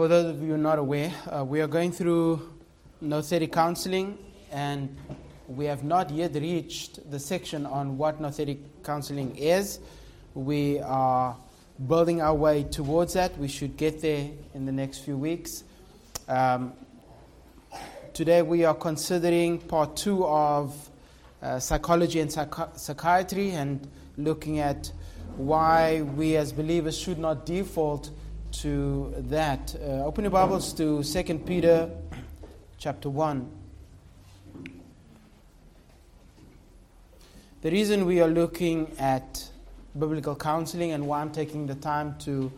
For those of you not aware, uh, we are going through Nouthetic counseling, and we have not yet reached the section on what Nouthetic counseling is. We are building our way towards that. We should get there in the next few weeks. Um, today, we are considering part two of uh, psychology and psych- psychiatry and looking at why we as believers should not default to that. Uh, open your Bibles to 2 Peter chapter 1. The reason we are looking at biblical counseling and why I'm taking the time to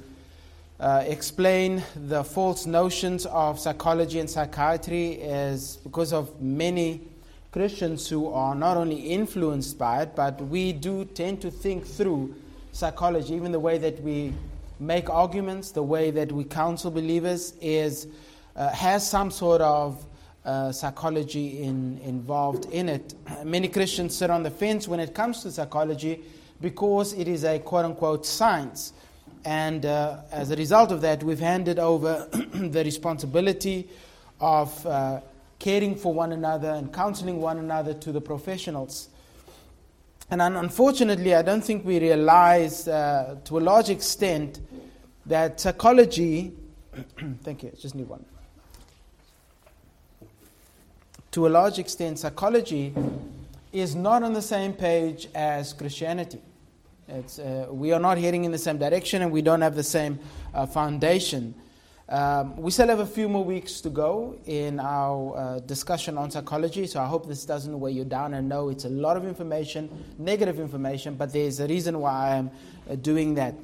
uh, explain the false notions of psychology and psychiatry is because of many Christians who are not only influenced by it, but we do tend to think through psychology, even the way that we make arguments, the way that we counsel believers is uh, has some sort of uh, psychology in, involved in it. Many Christians sit on the fence when it comes to psychology because it is a quote unquote science. And uh, as a result of that, we've handed over the responsibility of uh, caring for one another and counseling one another to the professionals. And unfortunately, I don't think we realize uh, to a large extent that psychology, thank you, just need one. To a large extent, psychology is not on the same page as Christianity. Uh, we are not heading in the same direction and we don't have the same uh, foundation. Um, we still have a few more weeks to go in our uh, discussion on psychology, so I hope this doesn't weigh you down. I know it's a lot of information, negative information, but there's a reason why I'm uh, doing that.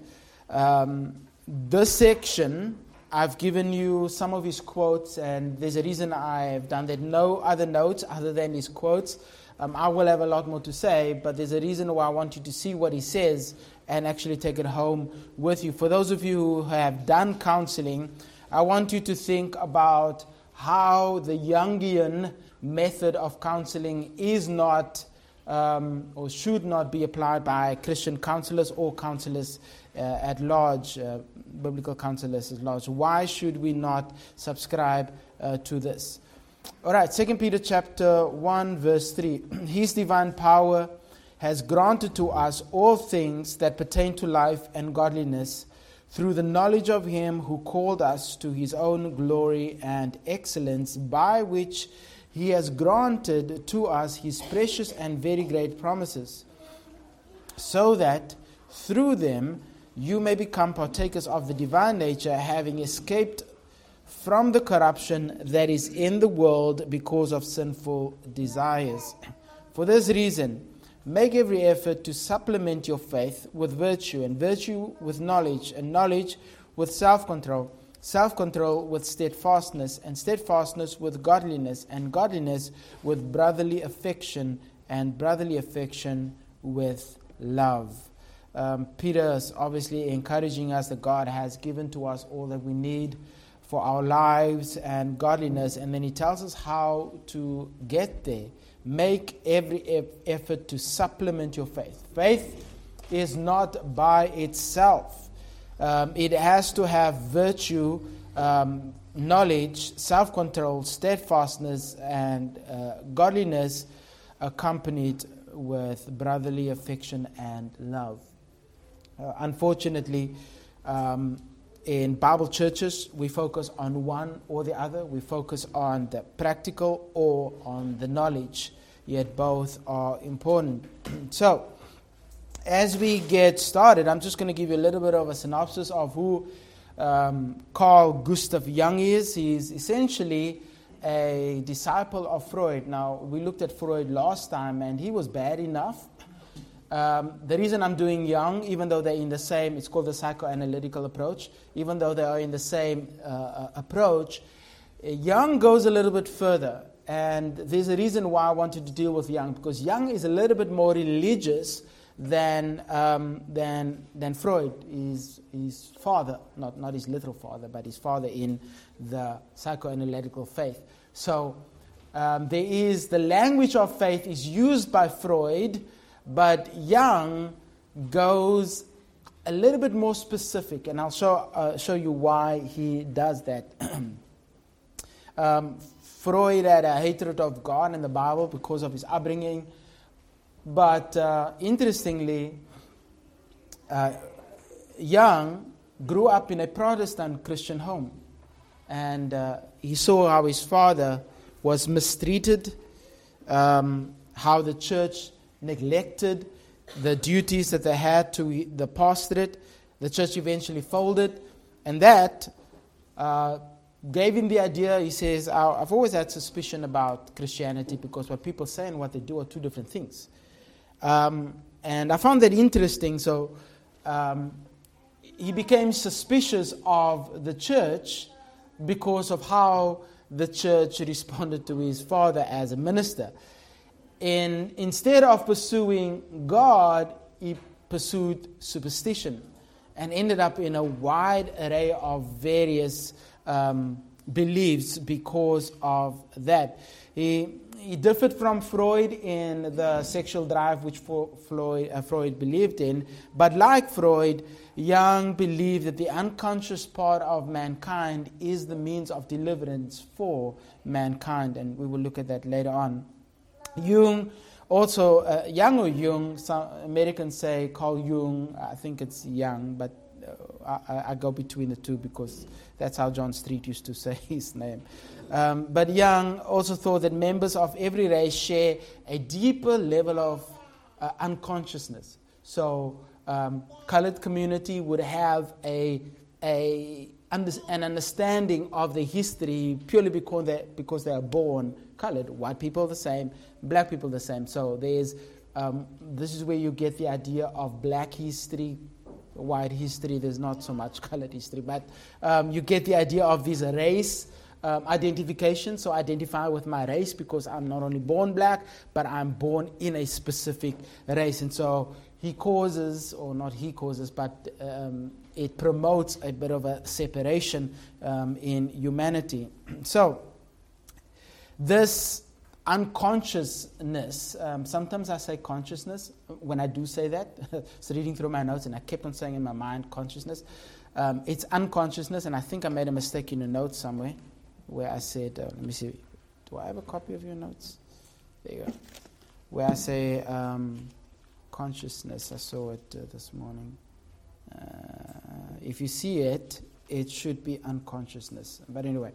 Um, this section, I've given you some of his quotes, and there's a reason I've done that. No other notes other than his quotes. Um, I will have a lot more to say, but there's a reason why I want you to see what he says and actually take it home with you. For those of you who have done counseling, I want you to think about how the Jungian method of counseling is not um, or should not be applied by Christian counselors or counselors at large, uh, biblical counselors at large. Why should we not subscribe uh, to this? All right, 2 Peter chapter 1, verse 3. His divine power has granted to us all things that pertain to life and godliness through the knowledge of him who called us to his own glory and excellence, by which he has granted to us his precious and very great promises, so that through them you may become partakers of the divine nature, having escaped from the corruption that is in the world because of sinful desires. For this reason, Make every effort to supplement your faith with virtue, and virtue with knowledge, and knowledge with self control, self control with steadfastness, and steadfastness with godliness, and godliness with brotherly affection, and brotherly affection with love. Um, Peter is obviously encouraging us that God has given to us all that we need for our lives and godliness, and then he tells us how to get there make every effort to supplement your faith. Faith is not by itself, um, it has to have virtue, um, knowledge, self control, steadfastness, and uh, godliness accompanied with brotherly affection and love. Uh, unfortunately, um, in Bible churches, we focus on one or the other. We focus on the practical or on the knowledge yet both are important. so, as we get started, I'm just going to give you a little bit of a synopsis of who um, Carl Gustav Jung is. He's essentially a disciple of Freud. Now, we looked at Freud last time, and he was bad enough. Um, the reason I'm doing Jung, even though they're in the same, it's called the psychoanalytical approach, even though they are in the same uh, uh approach, Jung goes a little bit further. And there's a reason why I wanted to deal with Jung, because Jung is a little bit more religious than, um, than, than Freud, his, his father, not, not his literal father, but his father in the psychoanalytical faith. So um, there is the language of faith is used by Freud, but Young goes a little bit more specific, and I'll show, uh, show you why he does that. um, Freud had a hatred of God and the Bible because of his upbringing. But uh, interestingly, uh, Jung grew up in a Protestant Christian home. And uh, he saw how his father was mistreated, um, how the church neglected the duties that they had to the pastorate. The church eventually folded, and that uh, gave him the idea. He says, I've always had suspicion about Christianity because what people say and what they do are two different things. Um, and I found that interesting. So um, he became suspicious of the church because of how the church responded to his father as a minister. And instead of pursuing God, he pursued superstition and ended up in a wide array of various um, beliefs because of that. He, he differed from Freud in the sexual drive which Freud, uh, Freud believed in, but like Freud, Jung believed that the unconscious part of mankind is the means of deliverance for mankind, and we will look at that later on. Jung also, uh, Young or Jung, some Americans say call Jung, I think it's Young, but uh, I, I, go between the two because that's how John Street used to say his name. Um, but Jung also thought that members of every race share a deeper level of uh, unconsciousness. So, um, colored community would have a, a an understanding of the history purely because they, because they are born colored. White people the same, black people the same. So there's um, this is where you get the idea of black history, white history. There's not so much colored history, but um, you get the idea of this race. Um, identification, so identify with my race because I'm not only born black, but I'm born in a specific race. And so he causes, or not he causes, but um, it promotes a bit of a separation um, in humanity. so, this unconsciousness, um, sometimes I say consciousness when I do say that. so, reading through my notes, and I kept on saying in my mind consciousness. Um, it's unconsciousness, and I think I made a mistake in a note somewhere where I said, uh, let me see, do I have a copy of your notes? There you go. Where I say, um, consciousness. I saw it uh, this morning. Uh, if you see it, it should be unconsciousness. But anyway,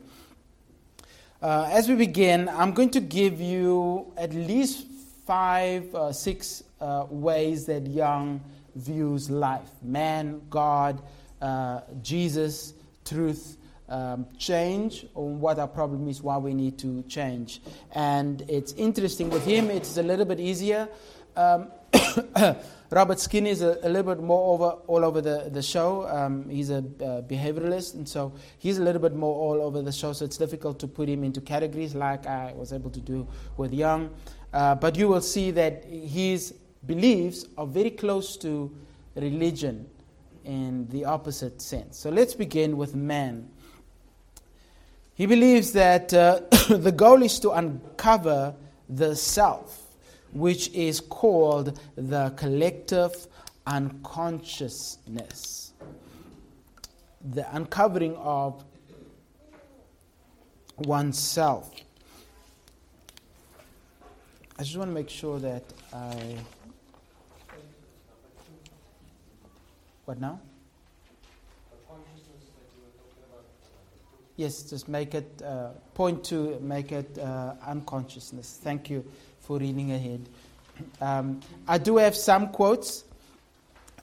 uh, as we begin, I'm going to give you at least five, uh, six uh, ways that Young views life man, God, uh, Jesus, truth. Um, change, or what our problem is, why we need to change. And it's interesting with him, it's a little bit easier. Um, Robert Skinner is a, a, little bit more over all over the, the show. Um, he's a uh, behavioralist, and so he's a little bit more all over the show. So it's difficult to put him into categories like I was able to do with Young. Uh, but you will see that his beliefs are very close to religion in the opposite sense. So let's begin with man. He believes that uh, the goal is to uncover the self which is called the collective unconsciousness. The uncovering of oneself. I just want to make sure that I. What now? Yes, just make it, uh, point to make it uh, unconsciousness. Thank you for reading ahead. Um, I do have some quotes,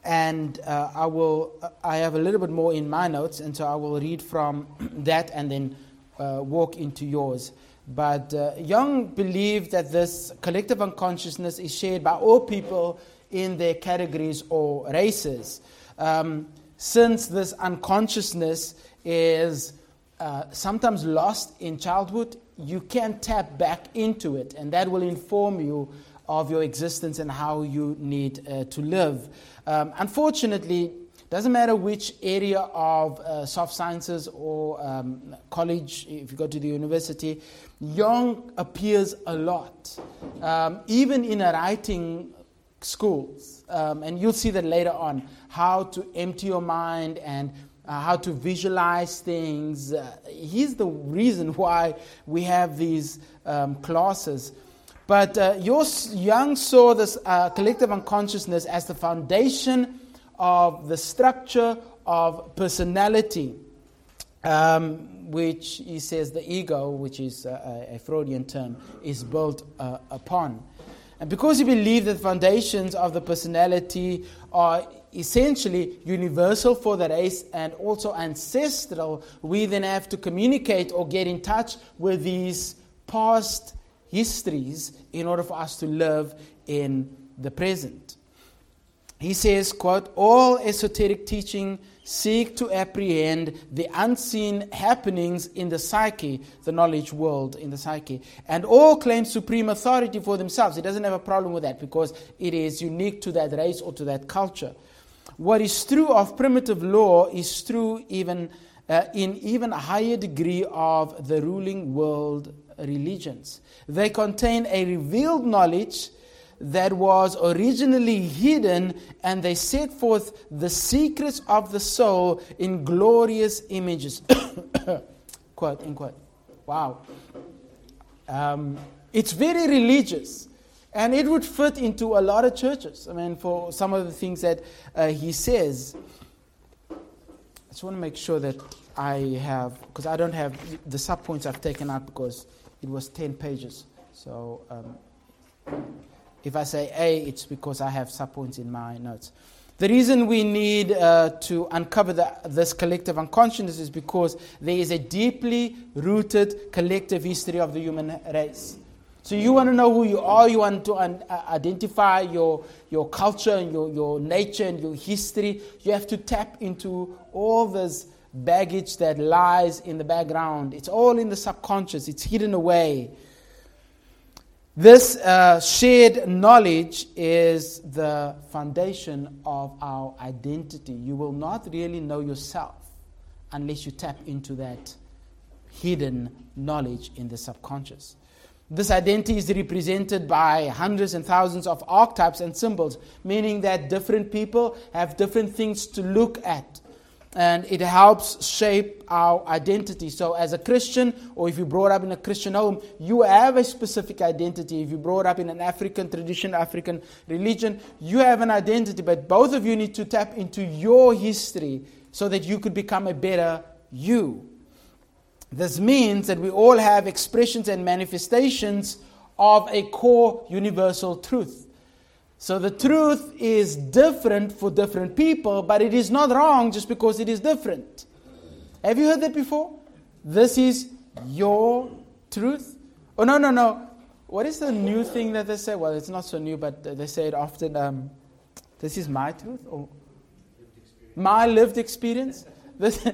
and uh, I will. I have a little bit more in my notes, and so I will read from that and then uh, walk into yours. But uh, Jung believed that this collective unconsciousness is shared by all people in their categories or races. Um, since this unconsciousness is uh, sometimes lost in childhood, you can tap back into it, and that will inform you of your existence and how you need uh, to live. Um, unfortunately, doesn't matter which area of uh, soft sciences or um, college, if you go to the university, Jung appears a lot. Um, even in a writing schools. Um, and you'll see that later on how to empty your mind and uh, how to visualize things. Uh, he's the reason why we have these um, classes. But uh, Jung saw this uh, collective unconsciousness as the foundation of the structure of personality, um, which he says the ego, which is a, a Freudian term, is built uh, upon. And because he believe that the foundations of the personality are essentially universal for the race and also ancestral, we then have to communicate or get in touch with these past histories in order for us to live in the present. He says, quote, all esoteric teaching seek to apprehend the unseen happenings in the psyche, the knowledge world in the psyche, and all claim supreme authority for themselves. He doesn't have a problem with that because it is unique to that race or to that culture. What is true of primitive law is true even uh, in even a higher degree of the ruling world religions. They contain a revealed knowledge that was originally hidden, and they set forth the secrets of the soul in glorious images. quote, unquote. Wow. Um, it's very religious. And it would fit into a lot of churches. I mean, for some of the things that uh, he says. I just want to make sure that I have, because I don't have the subpoints I've taken out because it was 10 pages. So um, if I say A, it's because I have subpoints in my notes. The reason we need uh, to uncover the, this collective unconsciousness is because there is a deeply rooted collective history of the human race. So you want to know who you are, you want to un- uh, identify your, your culture and your, your nature and your history. You have to tap into all this baggage that lies in the background. It's all in the subconscious, it's hidden away. This uh, shared knowledge is the foundation of our identity. You will not really know yourself unless you tap into that hidden knowledge in the subconscious. This identity is represented by hundreds and thousands of archetypes and symbols, meaning that different people have different things to look at. And it helps shape our identity. So, as a Christian, or if you brought up in a Christian home, you have a specific identity. If you brought up in an African tradition, African religion, you have an identity. But both of you need to tap into your history so that you could become a better you. This means that we all have expressions and manifestations of a core universal truth. So the truth is different for different people, but it is not wrong just because it is different. Have you heard that before? This is your truth. Oh, no, no, no. What is the new thing that they say? Well, it's not so new, but they say it often. Um, this is my truth or my lived experience. This,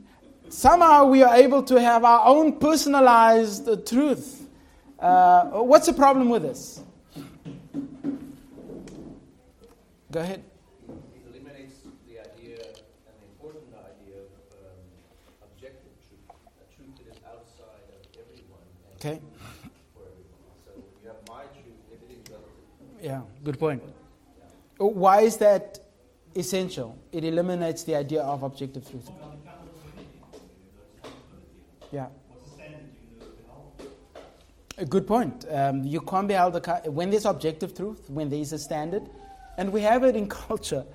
somehow we are able to have our own personalized truth. Uh, what's the problem with this? Go ahead. It eliminates the idea and the important idea of um, objective truth, a truth that is outside of everyone. okay. For everyone. So you have my truth, everything's relative. Yeah, good point. Why is that essential? It eliminates the idea of objective truth. Yeah. A good point. Um, you can't be held accountable when there's objective truth, when there is a standard, and we have it in culture,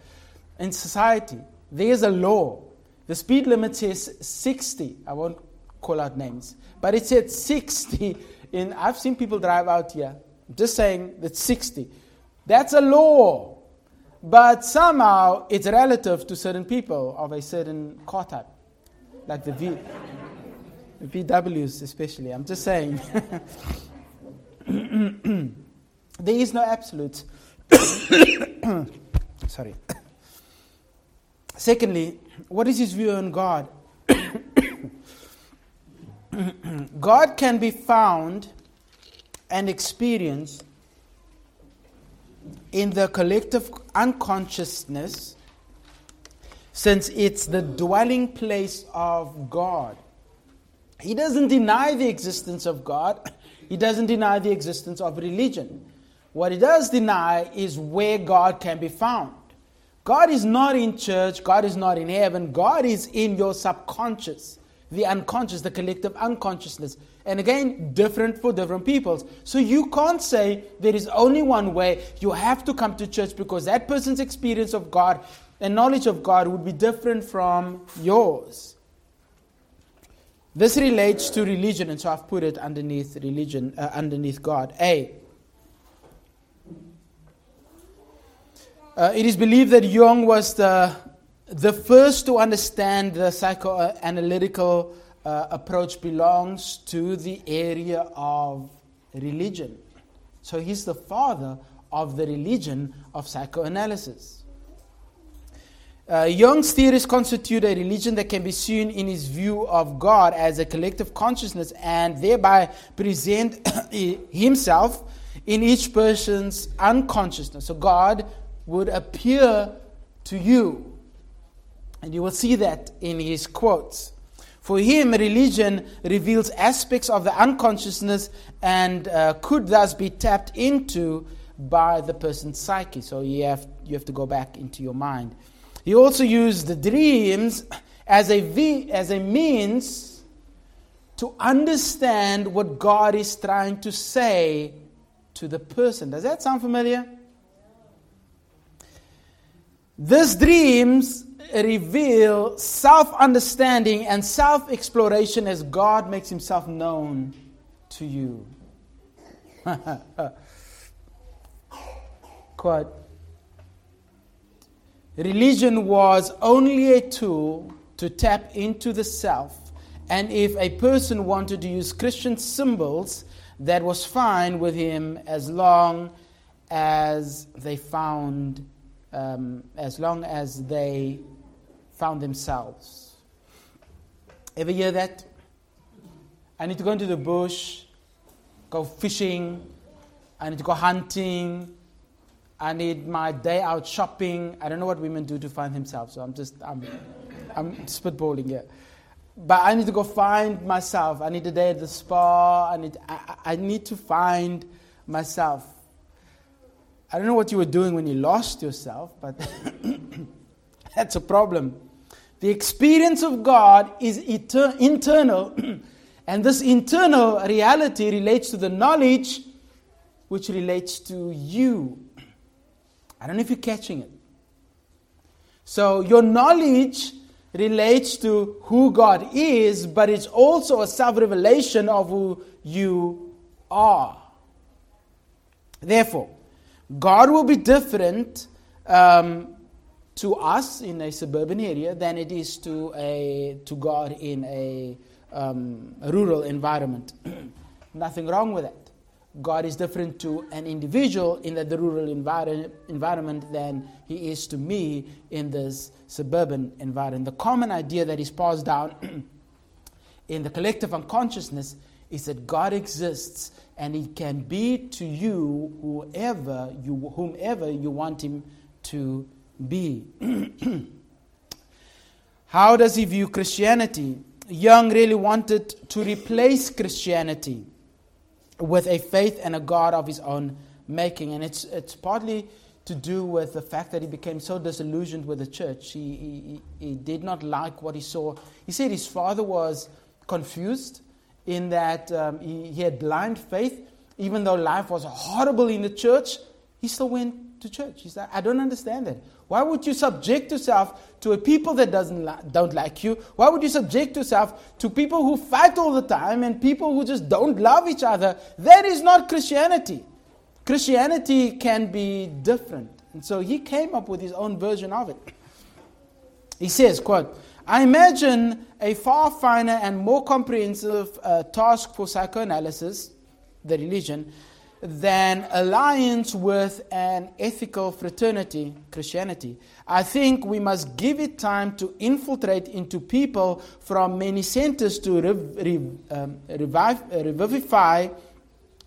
in society. There's a law. The speed limit says 60. I won't call out names, but it said 60. In I've seen people drive out here. I'm just saying that 60. That's a law, but somehow it's relative to certain people of a certain car type, like the V. VWs especially. I'm just saying. there is no absolute. Sorry. Secondly, what is his view on God? God can be found and experienced in the collective unconsciousness since it's the dwelling place of God. He doesn't deny the existence of God, he doesn't deny the existence of religion. What he does deny is where God can be found. God is not in church, God is not in heaven, God is in your subconscious, the unconscious, the collective unconsciousness. And again, different for different peoples. So you can't say there is only one way. You have to come to church because that person's experience of God and knowledge of God would be different from yours. This relates to religion, and so I've put it underneath religion, uh, underneath God. A. Uh, it is believed that Jung was the, the first to understand the psychoanalytical uh, approach belongs to the area of religion. So he's the father of the religion of psychoanalysis. Uh, Jung's theories constitute a religion that can be seen in his view of God as a collective consciousness and thereby present himself in each person's unconsciousness. So God would appear to you. And you will see that in his quotes. For him, religion reveals aspects of the unconsciousness and uh, could thus be tapped into by the person's psyche. So you have, you have to go back into your mind. He also used the dreams as a, v, as a means to understand what God is trying to say to the person. Does that sound familiar? These dreams reveal self understanding and self exploration as God makes himself known to you. Quote Religion was only a tool to tap into the self, and if a person wanted to use Christian symbols, that was fine with him as long as they found um, as long as they found themselves. Ever hear that? I need to go into the bush, go fishing, I need to go hunting, I need my day out shopping. I don't know what women do to find themselves, so I'm just, I'm, I'm spitballing here. But I need to go find myself. I need a day at the spa. I need, I, I need to find myself. I don't know what you were doing when you lost yourself, but that's a problem. The experience of God is etern- internal, and this internal reality relates to the knowledge which relates to you. I don't know if you're catching it. So, your knowledge relates to who God is, but it's also a self revelation of who you are. Therefore, God will be different um, to us in a suburban area than it is to, a, to God in a, um, rural environment. Nothing wrong with that. God is different to an individual in the, the rural envir- environment than he is to me in this suburban environment. The common idea that is passed down in the collective unconsciousness is that God exists and it can be to you whoever you whomever you want him to be. How does he view Christianity? Young really wanted to replace Christianity with a faith and a God of his own making. And it's, it's partly to do with the fact that he became so disillusioned with the church. He, he, he did not like what he saw. He said his father was confused in that um, he, he had blind faith. Even though life was horrible in the church, he still went to church. He said, I don't understand that. Why would you subject yourself to a people that doesn't li- don't like you? Why would you subject yourself to people who fight all the time and people who just don't love each other? That is not Christianity. Christianity can be different. And so he came up with his own version of it. He says, quote, I imagine a far finer and more comprehensive uh, task for psychoanalysis, the religion, than alliance with an ethical fraternity, Christianity. I think we must give it time to infiltrate into people from many centers to um, revive, uh, revivify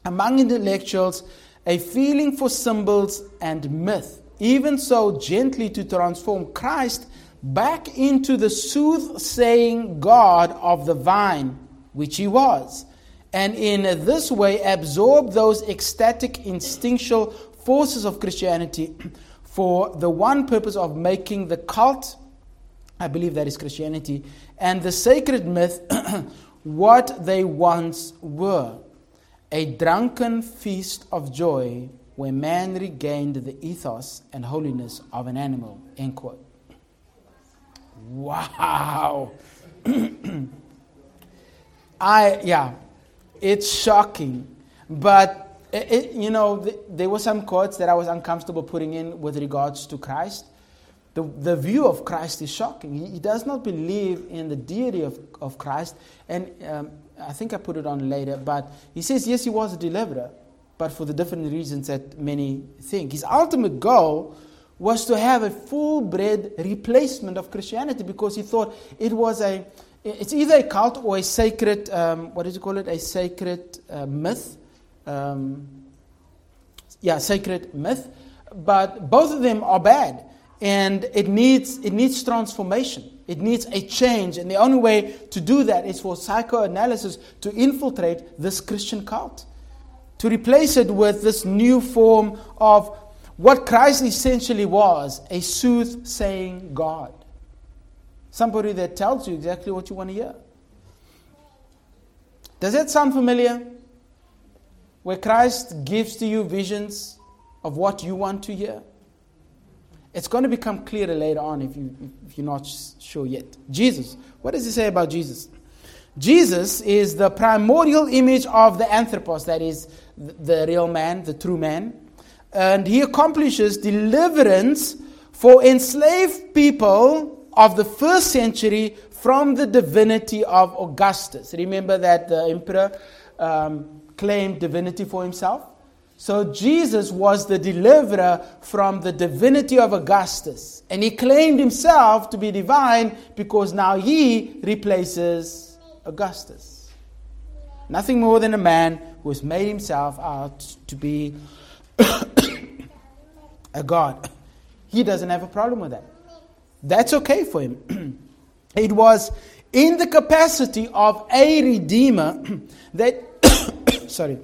among intellectuals a feeling for symbols and myth, even so gently to transform Christ back into the soothsaying God of the vine, which he was, and in this way absorb those ecstatic instinctual forces of Christianity for the one purpose of making the cult, I believe that is Christianity, and the sacred myth what they once were a drunken feast of joy where man regained the ethos and holiness of an animal. End quote. Wow. I, yeah, it's shocking. But, it, it, you know, th- there were some quotes that I was uncomfortable putting in with regards to Christ. The, the view of Christ is shocking. He, he does not believe in the deity of, of Christ. And um, I think I put it on later, but he says, yes, he was a deliverer, but for the different reasons that many think. His ultimate goal was to have a full bred replacement of Christianity because he thought it was a, it's either a cult or a sacred, um, what did you call it? A sacred uh, myth. Um, yeah, sacred myth. But both of them are bad. And it needs, it needs transformation. It needs a change. And the only way to do that is for psychoanalysis to infiltrate this Christian cult, to replace it with this new form of what Christ essentially was a soothsaying God. Somebody that tells you exactly what you want to hear. Does that sound familiar? Where Christ gives to you visions of what you want to hear? It's going to become clearer later on if, you, if you're not sure yet. Jesus. What does he say about Jesus? Jesus is the primordial image of the anthropos, that is, the real man, the true man. And he accomplishes deliverance for enslaved people of the first century from the divinity of Augustus. Remember that the emperor um, claimed divinity for himself? So Jesus was the deliverer from the divinity of Augustus. And he claimed himself to be divine because now he replaces Augustus. Nothing more than a man who has made himself out to be a God. He doesn't have a problem with that. That's okay for him. it was in the capacity of a redeemer that, sorry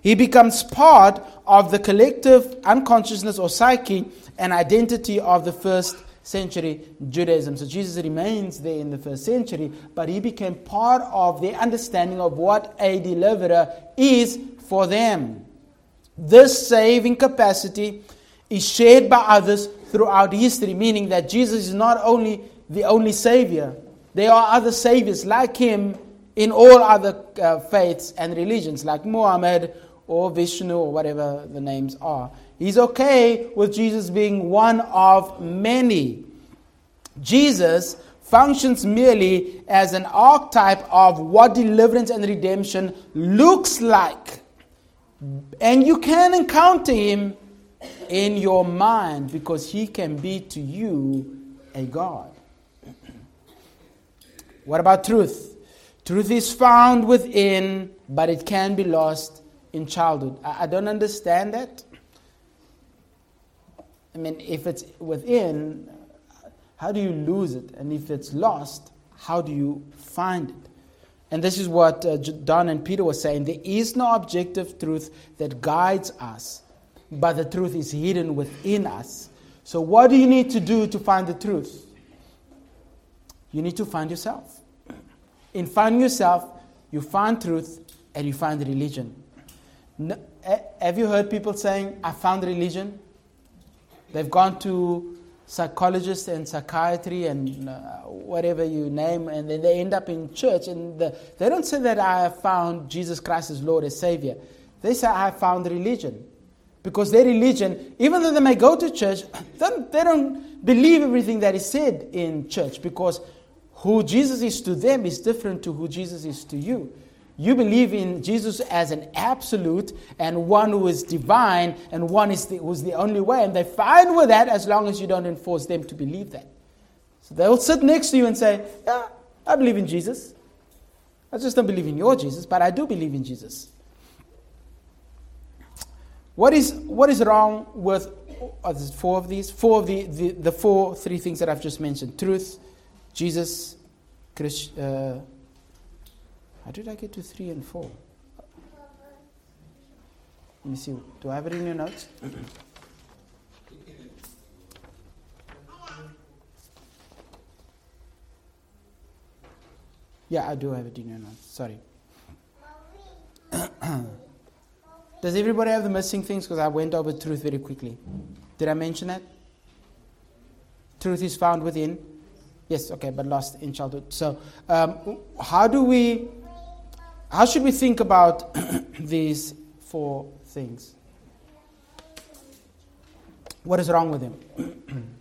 he becomes part of the collective unconsciousness or psyche and identity of the first century Judaism. So Jesus remains there in the first century, but he became part of their understanding of what a deliverer is for them. This saving capacity is shared by others throughout history, meaning that Jesus is not only the only Savior, there are other Saviors like him in all other uh, faiths and religions, like Muhammad or Vishnu or whatever the names are. He's okay with Jesus being one of many. Jesus functions merely as an archetype of what deliverance and redemption looks like. And you can encounter him in your mind because he can be to you a God. What about truth? Truth is found within, but it can be lost in childhood. I, I don't understand that. I mean, if it's within, how do you lose it? And if it's lost, how do you find it? And this is what uh, Don and Peter were saying. There is no objective truth that guides us, but the truth is hidden within us. So, what do you need to do to find the truth? You need to find yourself. In finding yourself, you find truth and you find religion. No, have you heard people saying, I found religion? They've gone to psychologists and psychiatry and uh, whatever you name, and then they end up in church. And the, they don't say that I have found Jesus Christ as Lord and Savior. They say, I have found religion. Because their religion, even though they may go to church, they don't believe everything that is said in church because who Jesus is to them is different to who Jesus is to you. You believe in Jesus as an absolute and one who is divine and one is the, who's the only way. And they're fine with that as long as you don't enforce them to believe that. So they'll sit next to you and say, Yeah, I believe in Jesus. I just don't believe in your Jesus, but I do believe in Jesus. What is, what is wrong with uh, four of these? Four of the, the, the four, three things that I've just mentioned truth, Jesus, Christ, uh, How did I get to 3 and 4? Let me see. Do I have it in your notes? Yeah, I do have it in your notes. Sorry. Does everybody have the missing things? Because I went over truth very quickly. Did I mention that? Truth is found within. Yes, okay, but lost in childhood. So, um, how do we, how should we think about these four things? What is wrong with them?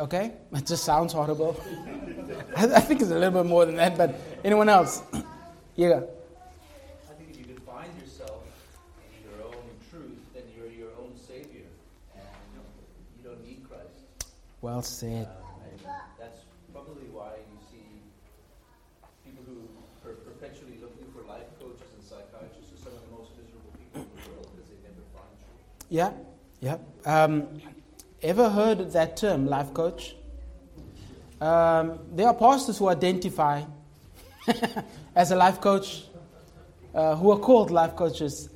Okay? It just sounds horrible. I, think it's a little bit more than that, but anyone else? yeah. Well said. Um, that's probably why you see people who are perpetually looking for life coaches and psychiatrists are some of the most miserable people in the world because they never find truth. Yeah, yeah. Um, Ever heard that term, life coach? Um, there are pastors who identify as a life coach, uh, who are called life coaches.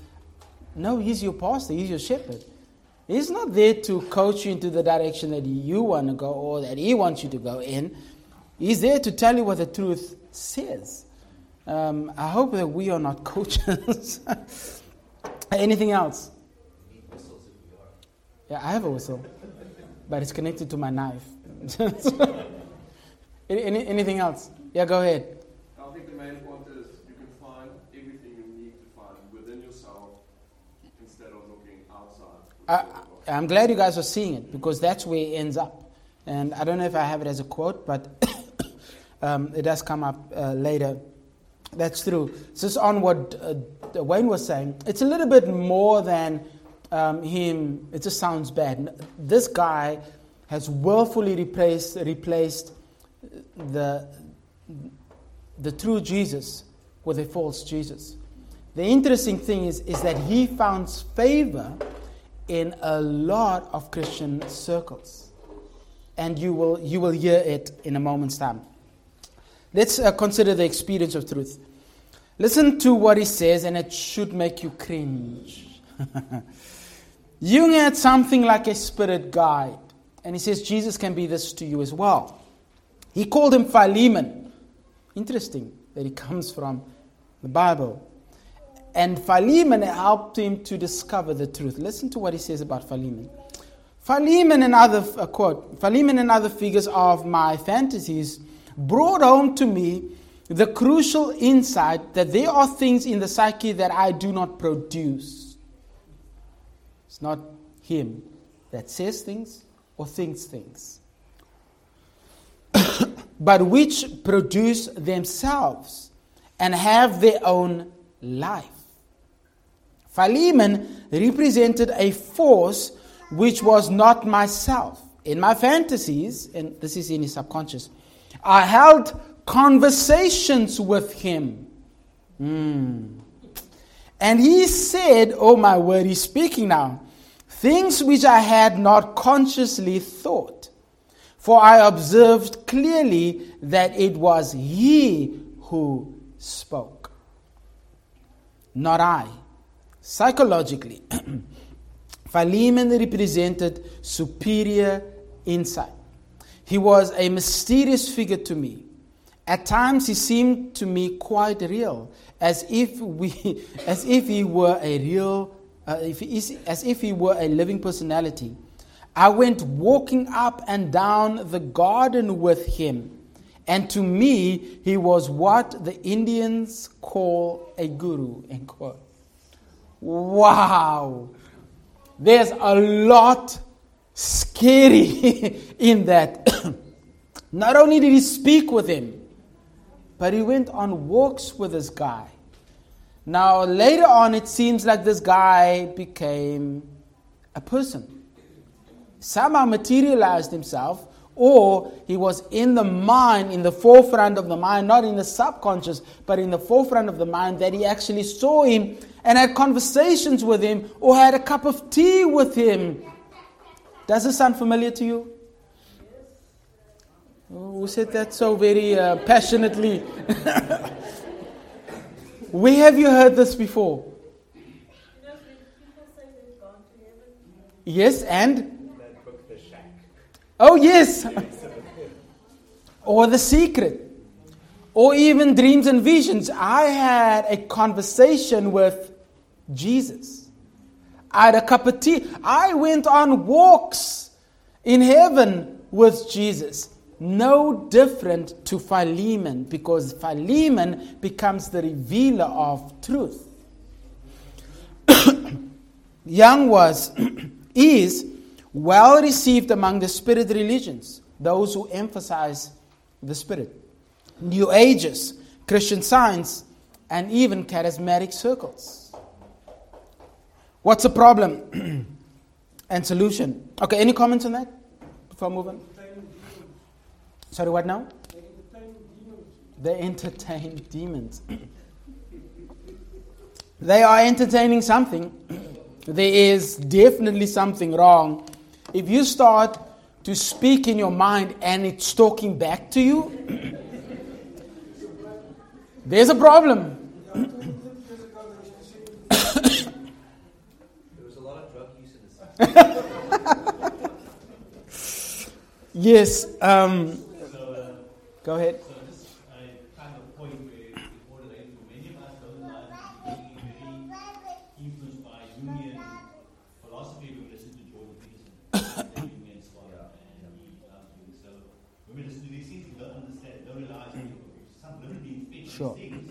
No, he's your pastor, he's your shepherd. He's not there to coach you into the direction that you want to go or that he wants you to go in. He's there to tell you what the truth says. Um, I hope that we are not coaches. Anything else? Yeah, I have a whistle but it's connected to my knife. Any, anything else? Yeah, go ahead. I think the main point is you can find everything you need to find within yourself instead of looking outside. I, I'm glad you guys are seeing it because that's where it ends up. And I don't know if I have it as a quote, but um, it does come up uh, later. That's true. Just on what uh, Wayne was saying, it's a little bit more than um, him, it just sounds bad. This guy has willfully replaced, replaced the, the true Jesus with a false Jesus. The interesting thing is, is that he found favor in a lot of Christian circles. And you will, you will hear it in a moment's time. Let's uh, consider the experience of truth. Listen to what he says, and it should make you cringe. Jung had something like a spirit guide. And he says Jesus can be this to you as well. He called him Philemon. Interesting that he comes from the Bible. And Philemon helped him to discover the truth. Listen to what he says about Philemon. Philemon and other uh, quote, Philemon and other figures of my fantasies brought home to me the crucial insight that there are things in the psyche that I do not produce. It's not him that says things or thinks things, but which produce themselves and have their own life. Philemon represented a force which was not myself. In my fantasies, and this is in his subconscious, I held conversations with him. Mm. And he said, Oh my word, he's speaking now things which I had not consciously thought. For I observed clearly that it was he who spoke, not I. Psychologically, Philemon represented superior insight. He was a mysterious figure to me. At times he seemed to me quite real, as if, we, as if he were a real uh, if he, as if he were a living personality. I went walking up and down the garden with him. And to me, he was what the Indians call a guru. End quote. Wow. There's a lot scary in that. Not only did he speak with him, but he went on walks with this guy. Now, later on, it seems like this guy became a person. Somehow materialized himself or he was in the mind, in the forefront of the mind, not in the subconscious, but in the forefront of the mind, that he actually saw him and had conversations with him or had a cup of tea with him. Does this sound familiar to you? Oh, who said that so very uh, passionately? Where have you heard this before? Yes, and? Oh, yes. or The Secret. Or even Dreams and Visions. I had a conversation with Jesus. I had a cup of tea. I went on walks in heaven with Jesus. No different to Philemon because Philemon becomes the revealer of truth. Jung was, is well received among the spirit religions, those who emphasize the spirit, New Ages, Christian science, and even charismatic circles. What's the problem and solution? Okay, any comments on that before moving? Sorry, what now? They entertain demons. they are entertaining something. There is definitely something wrong. If you start to speak in your mind and it's talking back to you, there's a problem. There was a lot of drug use in this. yes. Um, go ahead. So this kind of point where it borderline for many of us, those of us being very influenced by Jungian philosophy, we listen to Jordan Peterson, the Jungian scholar, and he loves Jung. So when we listen to these things, we don't understand, don't realize some little being fixed Sure. things.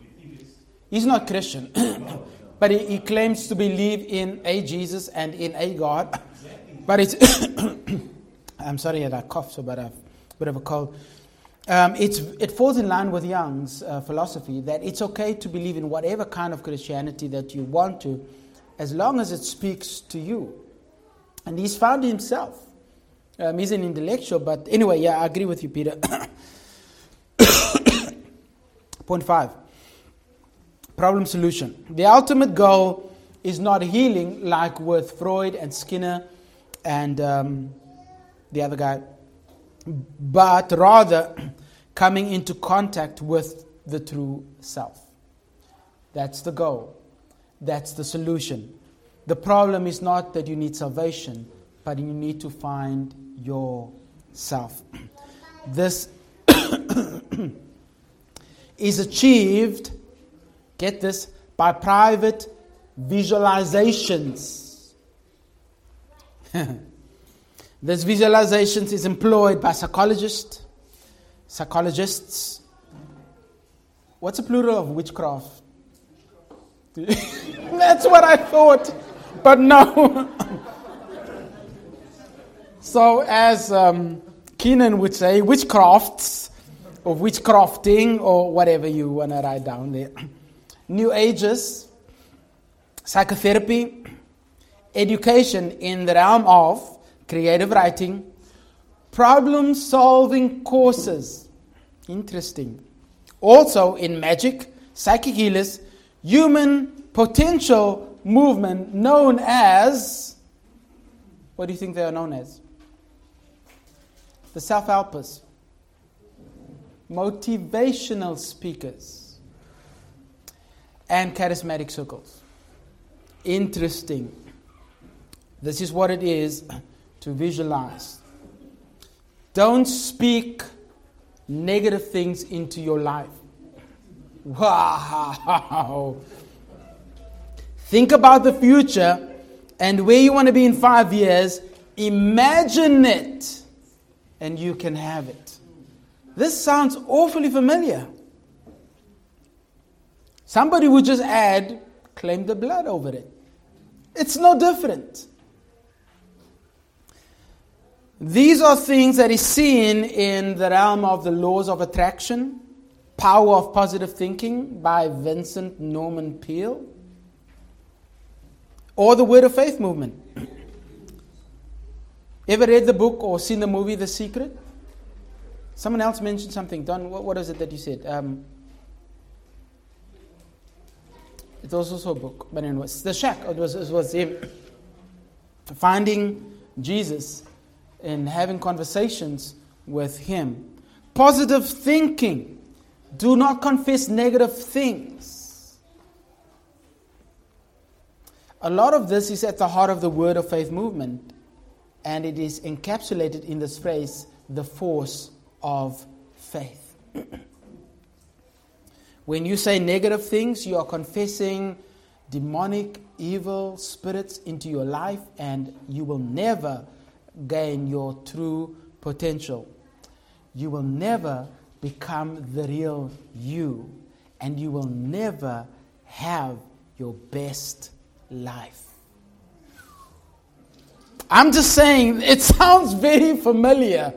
We think it's He's not Christian, but he, he claims to believe in a Jesus and in a God. But it's, I'm sorry that I coughed so, but I've a bit of a cold. Um, it's, it falls in line with Jung's uh, philosophy that it's okay to believe in whatever kind of Christianity that you want to, as long as it speaks to you. And he's found himself. Um, he's an intellectual, but anyway, yeah, I agree with you, Peter. Point five problem solution. The ultimate goal is not healing like with Freud and Skinner and um, the other guy, but rather coming into contact with the true self. That's the goal. That's the solution. The problem is not that you need salvation, but you need to find yourself. This is achieved Get this by private visualizations. this visualizations is employed by psychologists, psychologists. What's a plural of witchcraft? That's what I thought, but no. so, as um, Keenan would say, witchcrafts or witchcrafting or whatever you want to write down there. New Ages, psychotherapy, education in the realm of creative writing, problem solving courses. Interesting. Also in magic, psychic healers, human potential movement known as what do you think they are known as? The self helpers, motivational speakers and charismatic circles. Interesting. This is what it is to visualize. Don't speak negative things into your life. Wow. Think about the future and where you want to be in five years. Imagine it, and you can have it. This sounds awfully familiar. Somebody would just add, claim the blood over it. It's no different. These are things that is seen in the realm of the laws of attraction, power of positive thinking by Vincent Norman Peale, or the Word of Faith movement. Ever read the book or seen the movie The Secret? Someone else mentioned something. Don, what, what is it that you said? Um, it was also a book, but anyway, The Shack. It was, it was him finding Jesus and having conversations with him. Positive thinking. Do not confess negative things. A lot of this is at the heart of the Word of Faith movement, and it is encapsulated in this phrase, the force of faith. when you say negative things, you are confessing demonic, evil spirits into your life, and you will never gain your true potential. You will never become the real you, and you will never have your best life. I'm just saying, it sounds very familiar.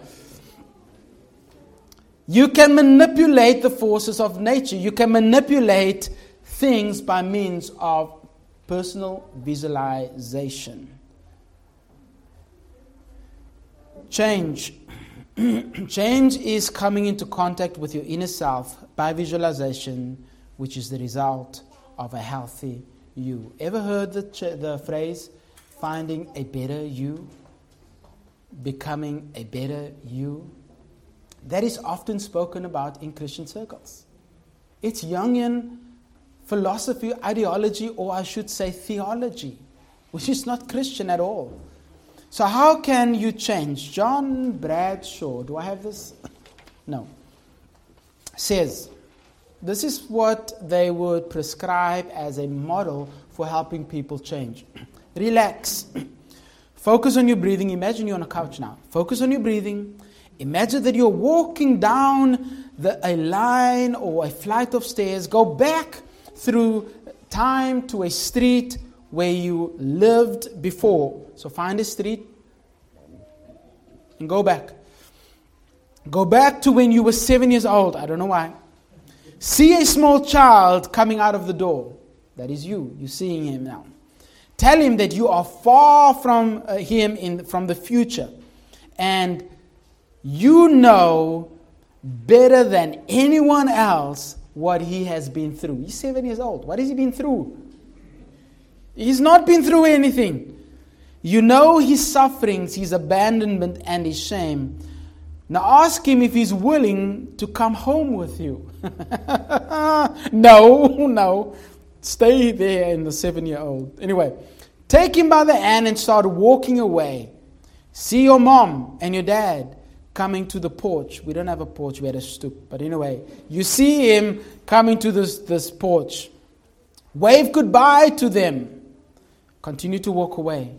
You can manipulate the forces of nature. You can manipulate things by means of personal visualization. Change. Change is coming into contact with your inner self by visualization, which is the result of a healthy you. Ever heard the, the phrase, finding a better you? Becoming a better you? That is often spoken about in Christian circles. It's Jungian philosophy, ideology, or I should say theology, which is not Christian at all. So, how can you change? John Bradshaw, do I have this? No. Says, this is what they would prescribe as a model for helping people change. Relax. Focus on your breathing. Imagine you're on a couch now. Focus on your breathing. Imagine that you're walking down the, a line or a flight of stairs. Go back through time to a street where you lived before. So find a street and go back. Go back to when you were seven years old. I don't know why. See a small child coming out of the door. That is you. You're seeing him now. Tell him that you are far from uh, him in, from the future. And you know better than anyone else what he has been through. He's seven years old. What has he been through? He's not been through anything. You know his sufferings, his abandonment, and his shame. Now ask him if he's willing to come home with you. no, no. Stay there in the seven year old. Anyway, take him by the hand and start walking away. See your mom and your dad coming to the porch. We don't have a porch, we had a stoop. But anyway, you see him coming to this, this porch. Wave goodbye to them. Continue to walk away.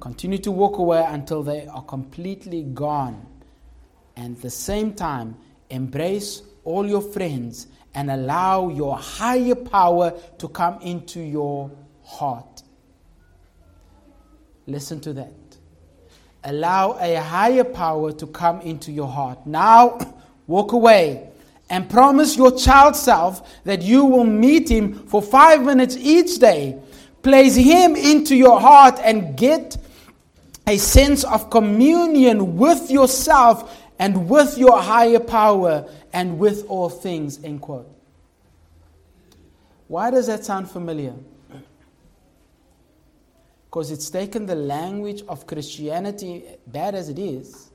Continue to walk away until they are completely gone. And at the same time, embrace all your friends and allow your higher power to come into your heart. Listen to that. Allow a higher power to come into your heart. Now, walk away and promise your child self that you will meet him for five minutes each day. Place him into your heart and get a sense of communion with yourself and with your higher power and with all things. End quote. Why does that sound familiar? Because it's taken the language of Christianity, bad as it is,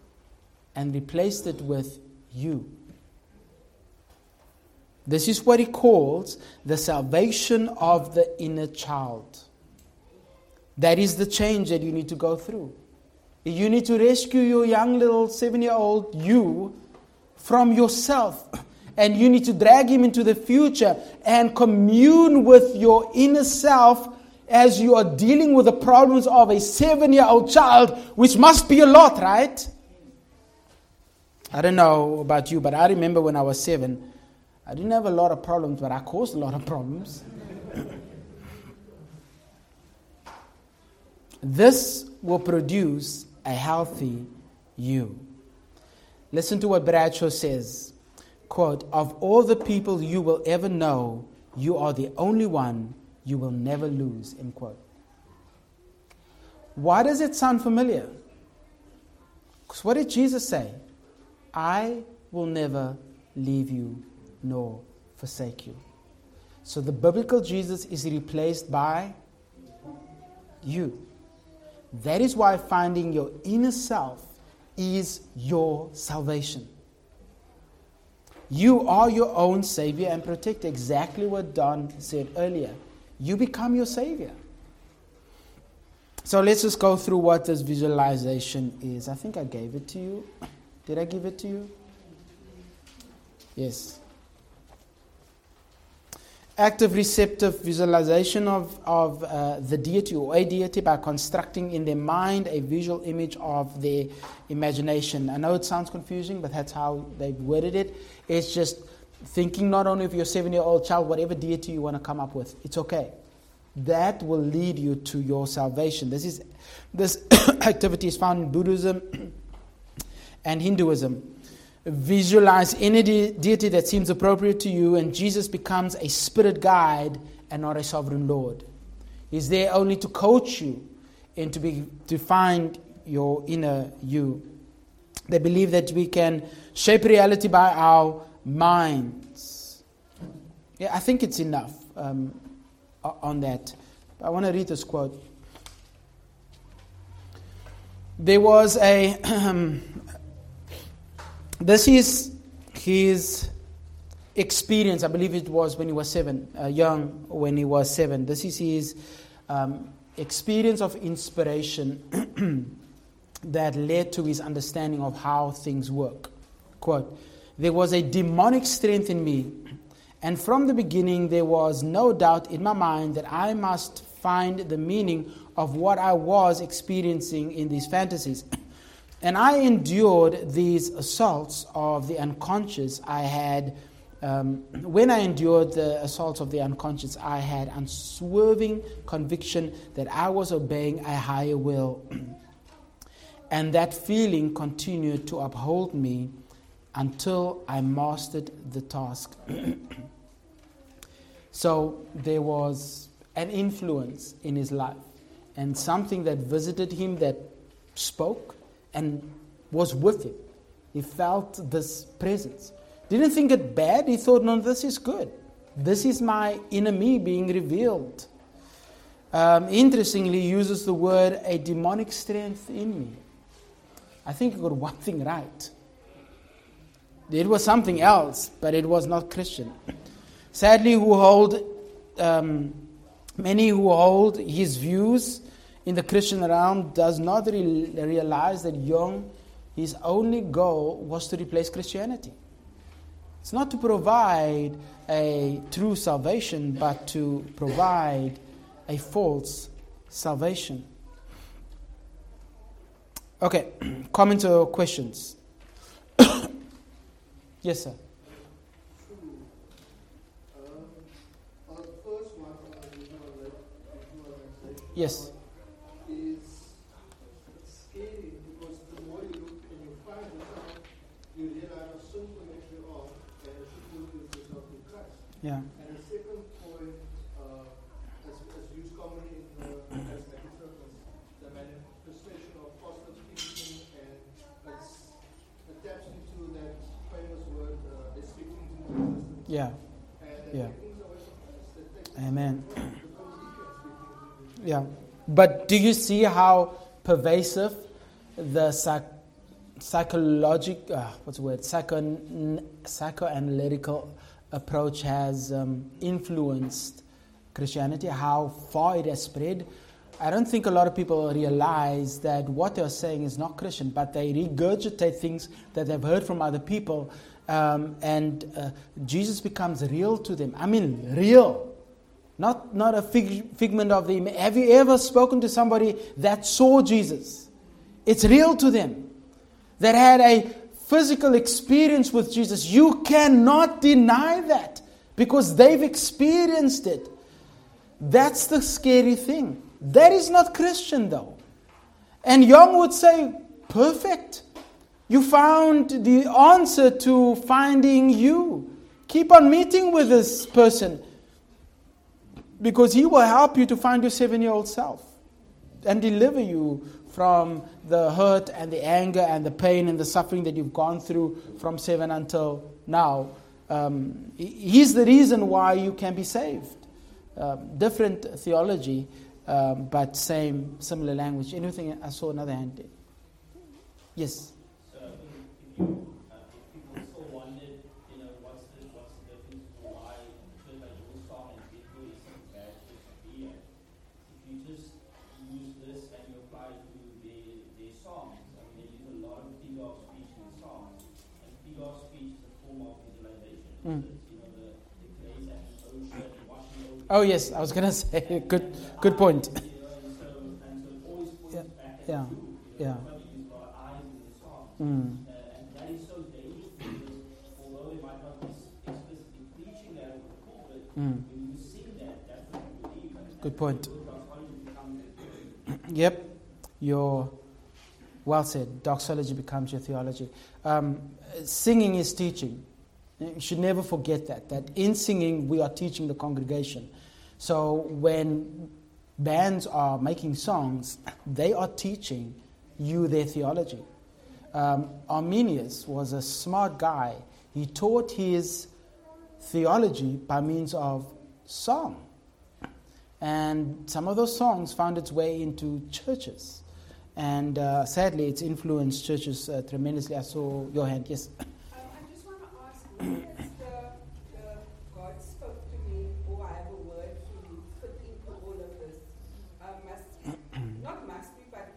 and replaced it with you. This is what he calls the salvation of the inner child. That is the change that you need to go through. You need to rescue your young little seven year old you from yourself. And you need to drag him into the future and commune with your inner self as you are dealing with the problems of a seven year old child, which must be a lot, right? I don't know about you, but I remember when I was seven, I didn't have a lot of problems, but I caused a lot of problems. this will produce a healthy you. Listen to what Bradshaw says. Quote, of all the people you will ever know, you are the only one you will never lose. End quote. Why does it sound familiar? Because what did Jesus say? I will never leave you nor forsake you. So the biblical Jesus is replaced by you. That is why finding your inner self is your salvation. You are your own savior and protector. Exactly what Don said earlier. You become your savior. So let's just go through what this visualization is. I think I gave it to you. Did I give it to you? Yes. Active receptive visualization of, of uh, the deity or a deity by constructing in their mind a visual image of their imagination. I know it sounds confusing, but that's how they've worded it. It's just thinking not only of your seven year old child, whatever deity you want to come up with, it's okay. That will lead you to your salvation. This, is, this activity is found in Buddhism and Hinduism. Visualize any de- deity that seems appropriate to you, and Jesus becomes a spirit guide and not a sovereign Lord. He's there only to coach you and to, be, to find your inner you. They believe that we can shape reality by our minds. Yeah, I think it's enough um, on that. I want to read this quote. There was a This is his experience. I believe it was when he was seven, uh, young when he was seven. This is his um, experience of inspiration that led to his understanding of how things work. Quote There was a demonic strength in me, and from the beginning there was no doubt in my mind that I must find the meaning of what I was experiencing in these fantasies. And I endured these assaults of the unconscious. I had, um, when I endured the assaults of the unconscious, I had unswerving conviction that I was obeying a higher will. and that feeling continued to uphold me until I mastered the task. so there was an influence in his life and something that visited him that spoke and was with him. He felt this presence. Didn't think it bad. He thought, no, this is good. This is my inner me being revealed. Um, interestingly, he uses the word a demonic strength in me. I think he got one thing right. It was something else, but it was not Christian. Sadly, who hold um, many who hold his views in the Christian realm does not re- realize that Jung, his only goal was to replace Christianity. It's not to provide a true salvation, but to provide a false salvation. Okay, comments or questions? yes, sir. Yes. Yeah. And the second point, uh, as, as used commonly in the charismatic circles, the manifestation of positive thinking and it's attached into that famous word, uh, speaking into existence. Yeah. Yeah. Amen. Yeah. But do you see how pervasive the psych- psychologic, uh, what's the word, Psycho- psychoanalytical approach has um, influenced Christianity, how far it has spread. I don't think a lot of people realize that what they're saying is not Christian, but they regurgitate things that they've heard from other people, um, and uh, Jesus becomes real to them. I mean, real. Not, not a fig, figment of the. Have you ever spoken to somebody that saw Jesus? It's real to them. That had a physical experience with Jesus. You cannot deny that because they've experienced it. That's the scary thing. That is not Christian, though. And Jung would say, perfect. You found the answer to finding you. Keep on meeting with this person because he will help you to find your seven year old self. and deliver you from the hurt and the anger and the pain and the suffering that you've gone through from seven until now. Um, he's the reason why you can be saved. Um, different theology, um, but same, similar language. Anything? I saw another hand. Yes. Oh yes, I was gonna say good, good point. You know, and so And Good point. Yep, your well said. Doxology becomes your theology. Um, singing is teaching. You should never forget that. That in singing we are teaching the congregation. So when bands are making songs, they are teaching you their theology. Um, Arminius was a smart guy. He taught his theology by means of song. And some of those songs found its way into churches. And uh, sadly, it's influenced churches uh, tremendously. I saw your hand, yes. Um, I just want to ask, where does the, the God spoke to me, or I have a word for you, fit into all of this? Um, must, not must be, but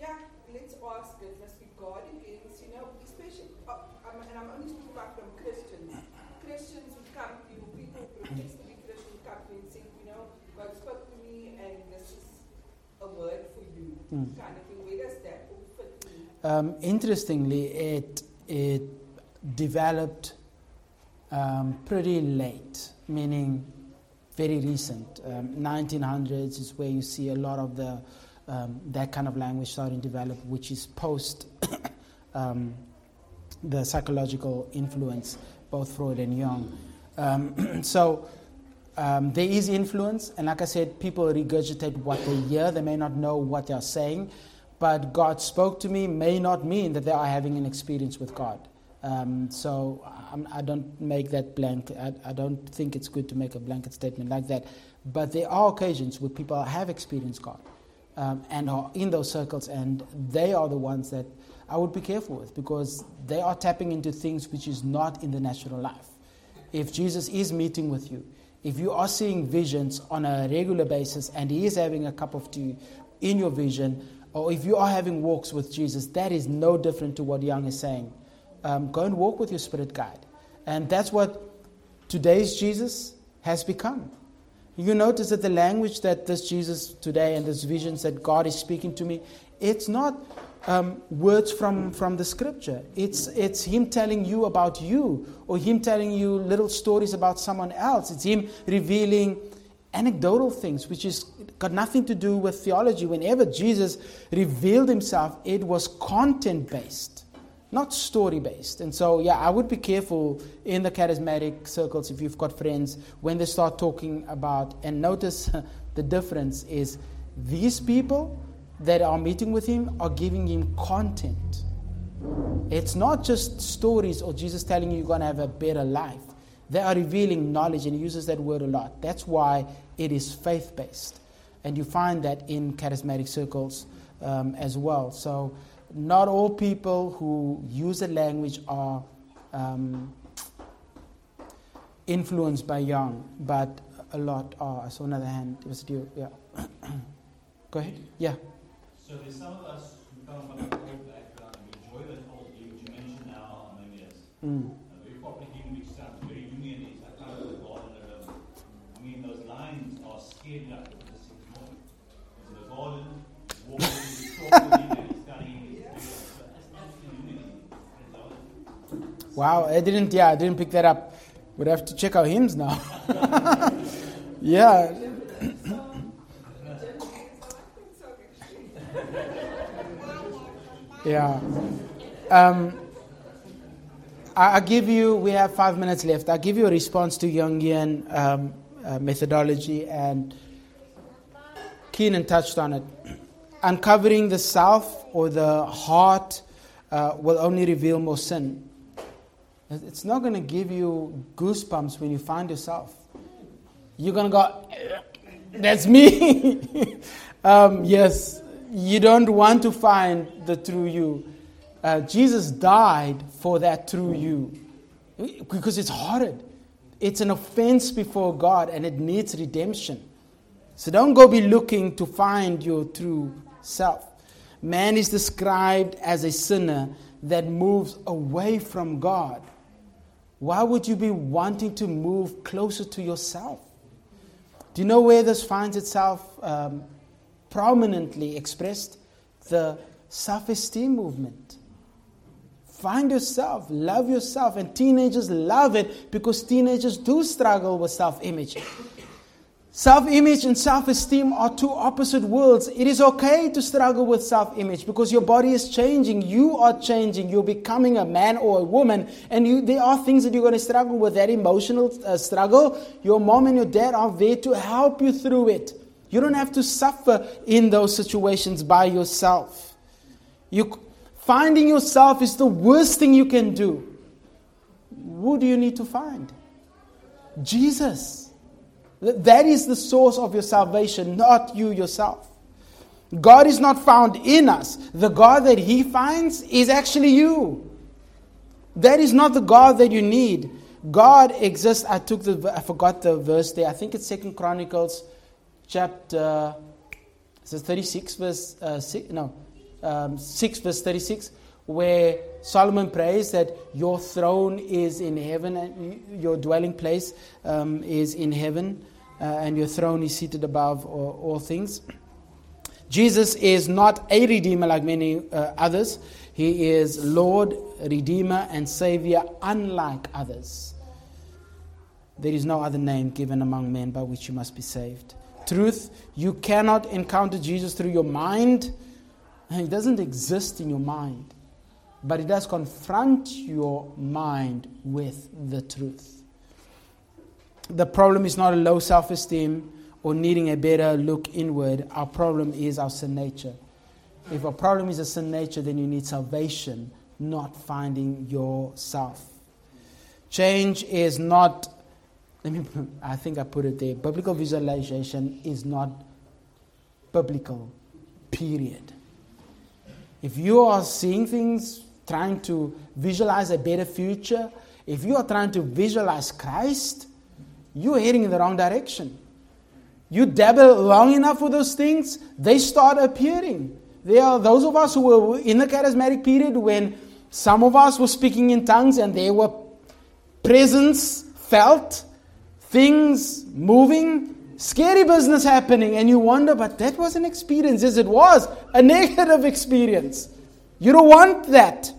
yeah, let's ask it. Must be God against, you know, especially, uh, um, and I'm only speaking about from Christians. Christians would come to you, people who profess to be Christians come to you and say, you know, God spoke to me, and this is a word for you, Mm. kind of thing. Where does that all fit in? Um, interestingly, it, it developed um, pretty late, meaning very recent. Um, 1900s is where you see a lot of the um, that kind of language starting to develop, which is post um, the psychological influence, both Freud and Jung. Um, so um, there is influence, and like I said, people regurgitate what they hear. They may not know what they are saying, but God spoke to me may not mean that they are having an experience with God. Um, so I'm, I don't make that blank. I, I don't think it's good to make a blanket statement like that. But there are occasions where people have experienced God um, and are in those circles, and they are the ones that I would be careful with because they are tapping into things which is not in the natural life. If Jesus is meeting with you, if you are seeing visions on a regular basis and he is having a cup of tea in your vision, or if you are having walks with Jesus, that is no different to what Jung is saying. Um, go and walk with your spirit guide. And that's what today's Jesus has become. You notice that the language that this Jesus today and this visions that God is speaking to me, it's not um, words from, from the scripture. It's, it's Him telling you about you, or Him telling you little stories about someone else. It's Him revealing anecdotal things, which is got nothing to do with theology. Whenever Jesus revealed Himself, it was content based, not story based. And so, yeah, I would be careful in the charismatic circles if you've got friends when they start talking about, and notice the difference is these people that are meeting with him are giving him content. It's not just stories or Jesus telling you you're going to have a better life. They are revealing knowledge, and he uses that word a lot. That's why it is faith based. And you find that in charismatic circles um, as well. So, not all people who use the language are um, influenced by Jung, but a lot are. I saw another hand. It was you. Yeah. Go ahead. Yeah. So there's some of us who come from an old background we enjoy that old which you mentioned now, Ananias. Mm. A very popular hymn which sounds very Jungian is I kind of the garden alone. I mean those lines Wow, I didn't. Yeah, I didn't pick that up. We'd have to check our hymns now. yeah. Yeah. Um, I, I'll give you. We have five minutes left. I'll give you a response to Jungian um, uh, methodology, and Keenan touched on it. uncovering the self or the heart uh, will only reveal more sin. It's not going to give you goosebumps when you find yourself. You're going to go, that's me. um, yes, you don't want to find the true you. Uh, Jesus died for that true you because it's horrid. It's an offense before God and it needs redemption. So don't go be looking to find your true self. Man is described as a sinner that moves away from God. Why would you be wanting to move closer to yourself? Do you know where this finds itself um, prominently expressed? The self esteem movement. Find yourself, love yourself, and teenagers love it because teenagers do struggle with self image. Self image and self esteem are two opposite worlds. It is okay to struggle with self image because your body is changing. You are changing. You're becoming a man or a woman. And you, there are things that you're going to struggle with. That emotional uh, struggle, your mom and your dad are there to help you through it. You don't have to suffer in those situations by yourself. You, finding yourself is the worst thing you can do. Who do you need to find? Jesus. That is the source of your salvation, not you yourself. God is not found in us. The God that He finds is actually you. That is not the God that you need. God exists. I took the I forgot the verse there. I think it's Second Chronicles chapter it says 36 verse uh, six, no um, 6 verse 36 where Solomon prays that your throne is in heaven and your dwelling place um, is in heaven, uh, and your throne is seated above all, all, things. Jesus is not a redeemer like many uh, others. He is Lord, Redeemer, and Savior, unlike others. There is no other name given among men by which you must be saved. Truth, you cannot encounter Jesus through your mind. He doesn't exist in your mind but it does confront your mind with the truth. The problem is not a low self esteem or needing a better look inward. Our problem is our sin nature. If our problem is a sin nature, then you need salvation, not finding yourself. Change is not, let me, I think I put it there. Biblical visualization is not biblical, period. If you are seeing things trying to visualize a better future, if you are trying to visualize Christ, you're heading in the wrong direction. You dabble long enough with those things, they start appearing. There are those of us who were in the charismatic period when some of us were speaking in tongues and there were presence felt, things moving, scary business happening, and you wonder, but that was an experience. Yes, it was a negative experience. You don't want that.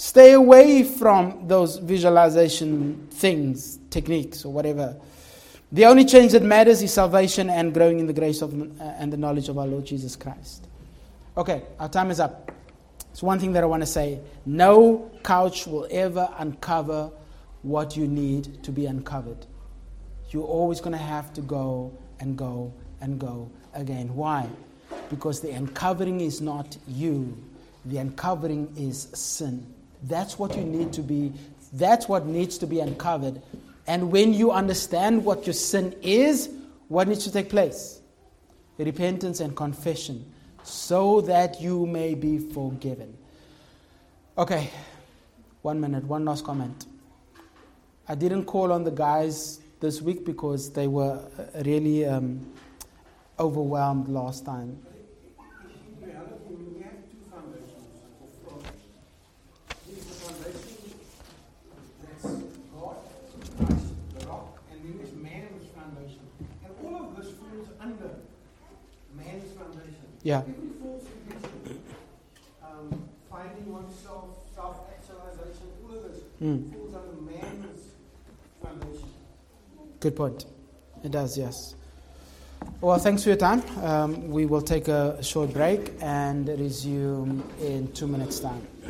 Stay away from those visualization things, techniques, or whatever. The only change that matters is salvation and growing in the grace of uh, and the knowledge of our Lord Jesus Christ. Okay, our time is up. It's one thing that I want to say. No couch will ever uncover what you need to be uncovered. You're always going to have to go and go and go again. Why? Because the uncovering is not you, the uncovering is sin. That's what you need to be, that's what needs to be uncovered. And when you understand what your sin is, what needs to take place? Repentance and confession, so that you may be forgiven. Okay, one minute, one last comment. I didn't call on the guys this week because they were really um, overwhelmed last time. Yeah. Um, finding oneself, self-actualization, all of this Mm. falls under man's foundation. Good point. It does, yes. Well, thanks for your time. Um, we will take a short break and resume in two minutes' time.